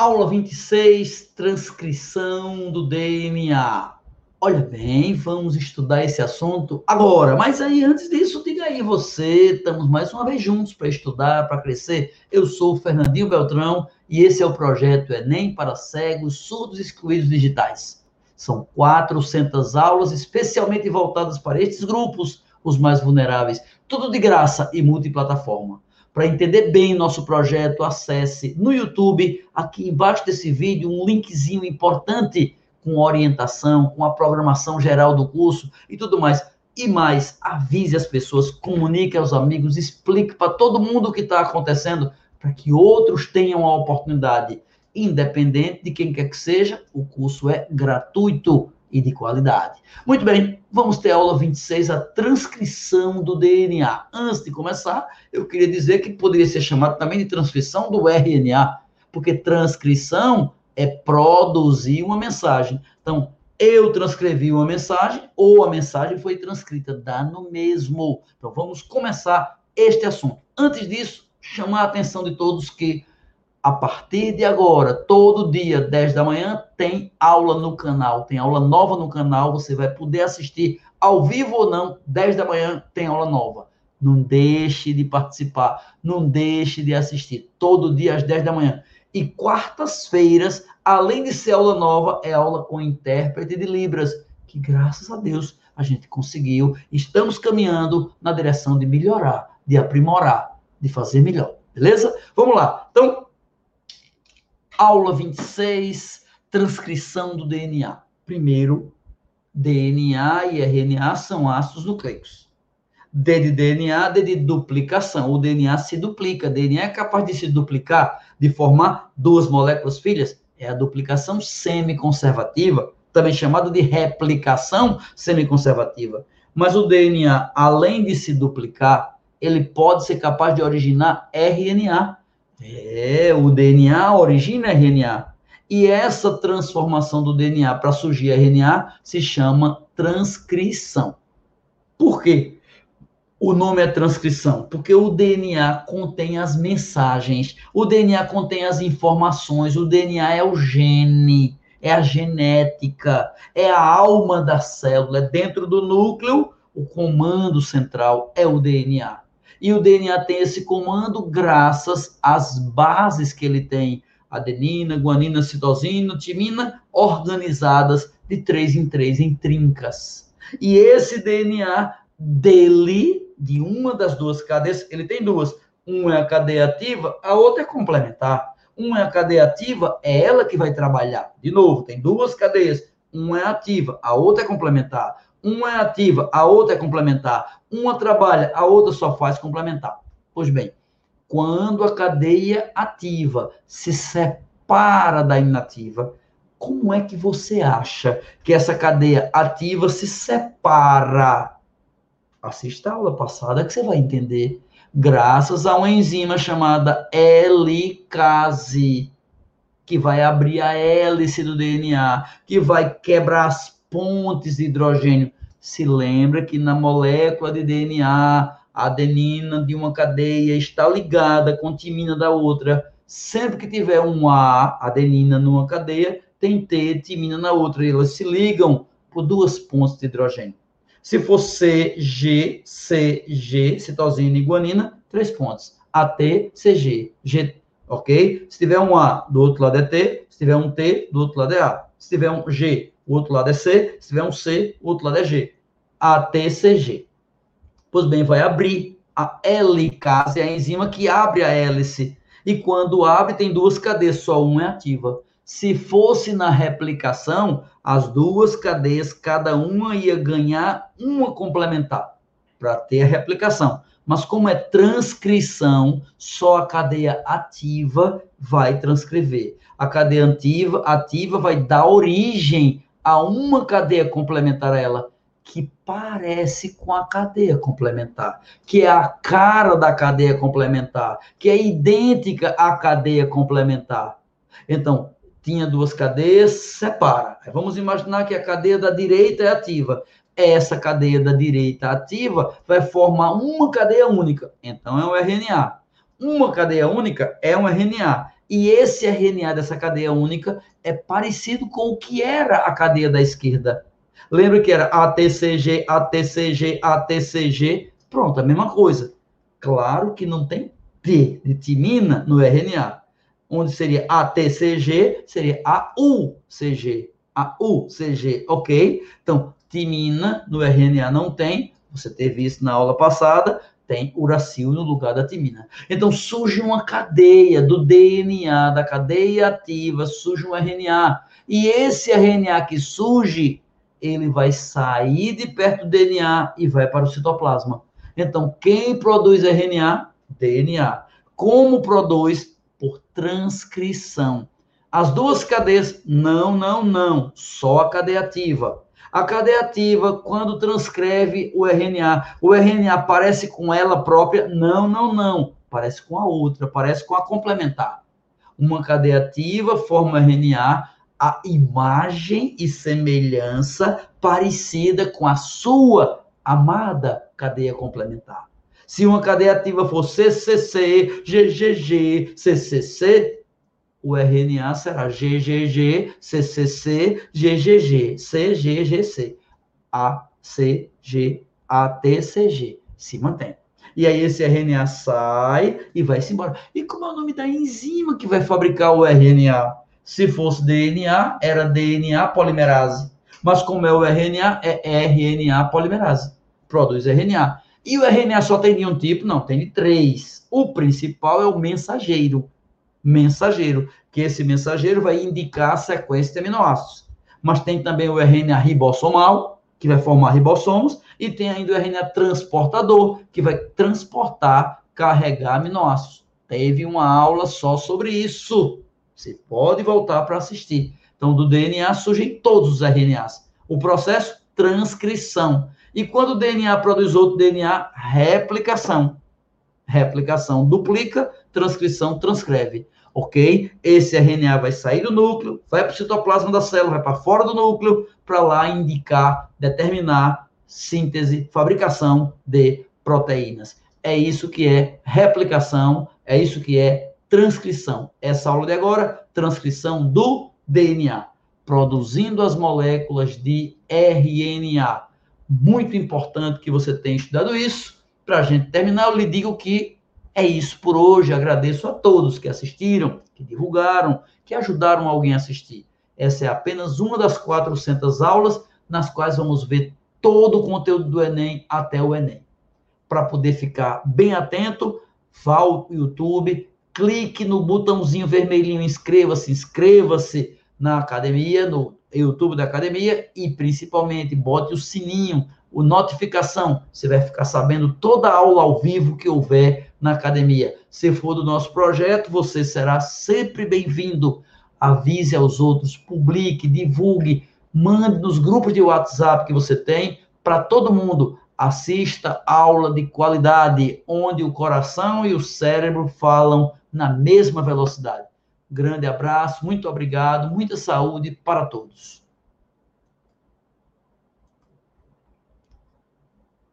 Aula 26, transcrição do DNA. Olha bem, vamos estudar esse assunto agora. Mas aí, antes disso, diga aí você, estamos mais uma vez juntos para estudar, para crescer. Eu sou o Fernandinho Beltrão e esse é o projeto Enem para cegos, surdos excluídos digitais. São 400 aulas especialmente voltadas para estes grupos, os mais vulneráveis. Tudo de graça e multiplataforma. Para entender bem nosso projeto, acesse no YouTube, aqui embaixo desse vídeo, um linkzinho importante com orientação, com a programação geral do curso e tudo mais. E mais, avise as pessoas, comunique aos amigos, explique para todo mundo o que está acontecendo, para que outros tenham a oportunidade. Independente de quem quer que seja, o curso é gratuito e de qualidade. Muito bem, vamos ter aula 26, a transcrição do DNA. Antes de começar, eu queria dizer que poderia ser chamado também de transcrição do RNA, porque transcrição é produzir uma mensagem. Então, eu transcrevi uma mensagem ou a mensagem foi transcrita, dá no mesmo. Então, vamos começar este assunto. Antes disso, chamar a atenção de todos que a partir de agora, todo dia, 10 da manhã, tem aula no canal. Tem aula nova no canal. Você vai poder assistir ao vivo ou não. 10 da manhã tem aula nova. Não deixe de participar. Não deixe de assistir. Todo dia às 10 da manhã. E quartas-feiras, além de ser aula nova, é aula com intérprete de Libras. Que graças a Deus a gente conseguiu. Estamos caminhando na direção de melhorar, de aprimorar, de fazer melhor. Beleza? Vamos lá. Então, Aula 26, transcrição do DNA. Primeiro, DNA e RNA são ácidos nucleicos. D de DNA, D de duplicação. O DNA se duplica. DNA é capaz de se duplicar, de formar duas moléculas filhas. É a duplicação semiconservativa, também chamada de replicação semiconservativa. Mas o DNA, além de se duplicar, ele pode ser capaz de originar RNA, é, o DNA origina RNA. E essa transformação do DNA para surgir RNA se chama transcrição. Por quê? O nome é transcrição, porque o DNA contém as mensagens, o DNA contém as informações, o DNA é o gene, é a genética, é a alma da célula, é dentro do núcleo, o comando central é o DNA. E o DNA tem esse comando graças às bases que ele tem, adenina, guanina, citosina, timina, organizadas de três em três, em trincas. E esse DNA dele, de uma das duas cadeias, ele tem duas. Uma é a cadeia ativa, a outra é complementar. Uma é a cadeia ativa, é ela que vai trabalhar. De novo, tem duas cadeias. Uma é ativa, a outra é complementar. Uma é ativa, a outra é complementar. Uma trabalha, a outra só faz complementar. Pois bem, quando a cadeia ativa se separa da inativa, como é que você acha que essa cadeia ativa se separa? Assista a aula passada que você vai entender. Graças a uma enzima chamada helicase, que vai abrir a hélice do DNA, que vai quebrar as pontes de hidrogênio. Se lembra que na molécula de DNA, a adenina de uma cadeia está ligada com a timina da outra. Sempre que tiver um A, adenina numa cadeia, tem T, timina na outra. E elas se ligam por duas pontes de hidrogênio. Se for C, G, C, G, citosina e guanina, três pontes. AT, CG, G, ok? Se tiver um A, do outro lado é T. Se tiver um T, do outro lado é A. Se tiver um G, o outro lado é C, se tiver um C, o outro lado é G. ATCG. Pois bem, vai abrir a helicase, a enzima que abre a hélice. E quando abre, tem duas cadeias, só uma é ativa. Se fosse na replicação, as duas cadeias, cada uma ia ganhar uma complementar para ter a replicação. Mas como é transcrição, só a cadeia ativa vai transcrever. A cadeia ativa, ativa vai dar origem a uma cadeia complementar a ela que parece com a cadeia complementar, que é a cara da cadeia complementar, que é idêntica à cadeia complementar. Então, tinha duas cadeias, separa. vamos imaginar que a cadeia da direita é ativa. Essa cadeia da direita ativa vai formar uma cadeia única. Então, é um RNA. Uma cadeia única é um RNA. E esse RNA dessa cadeia única é parecido com o que era a cadeia da esquerda. Lembra que era ATCG, ATCG, ATCG? Pronto, a mesma coisa. Claro que não tem T de timina no RNA. Onde seria ATCG, seria AUCG. AUCG, ok? Então, timina no RNA não tem, você teve isso na aula passada, tem uracil no lugar da timina. Então surge uma cadeia do DNA, da cadeia ativa, surge um RNA. E esse RNA que surge, ele vai sair de perto do DNA e vai para o citoplasma. Então, quem produz RNA? DNA. Como produz? Por transcrição. As duas cadeias, não, não, não, só a cadeia ativa. A cadeia ativa, quando transcreve o RNA, o RNA parece com ela própria? Não, não, não. Parece com a outra, parece com a complementar. Uma cadeia ativa forma RNA, a imagem e semelhança parecida com a sua amada cadeia complementar. Se uma cadeia ativa for CCC, GGG, CCC, o RNA será GGG, CCC, GGG, CGGC, ACG, ATCG. Se mantém. E aí esse RNA sai e vai se embora. E como é o nome da enzima que vai fabricar o RNA? Se fosse DNA, era DNA polimerase. Mas como é o RNA, é RNA polimerase. Produz RNA. E o RNA só tem de um tipo? Não, tem de três. O principal é o mensageiro mensageiro, que esse mensageiro vai indicar a sequência de aminoácidos. Mas tem também o RNA ribossomal, que vai formar ribossomos, e tem ainda o RNA transportador, que vai transportar, carregar aminoácidos. Teve uma aula só sobre isso. Você pode voltar para assistir. Então, do DNA surgem todos os RNAs. O processo transcrição. E quando o DNA produz outro DNA, replicação. Replicação duplica, transcrição transcreve, ok? Esse RNA vai sair do núcleo, vai para o citoplasma da célula, vai para fora do núcleo, para lá indicar, determinar síntese, fabricação de proteínas. É isso que é replicação, é isso que é transcrição. Essa aula de agora, transcrição do DNA, produzindo as moléculas de RNA. Muito importante que você tenha estudado isso. Para a gente terminar, eu lhe digo que é isso por hoje. Agradeço a todos que assistiram, que divulgaram, que ajudaram alguém a assistir. Essa é apenas uma das 400 aulas nas quais vamos ver todo o conteúdo do Enem até o Enem. Para poder ficar bem atento, vá ao YouTube, clique no botãozinho vermelhinho, inscreva-se, inscreva-se na academia, no YouTube da academia e principalmente bote o sininho, o notificação. Você vai ficar sabendo toda a aula ao vivo que houver na academia. Se for do nosso projeto, você será sempre bem-vindo. Avise aos outros, publique, divulgue, mande nos grupos de WhatsApp que você tem para todo mundo. Assista aula de qualidade, onde o coração e o cérebro falam na mesma velocidade. Grande abraço, muito obrigado, muita saúde para todos.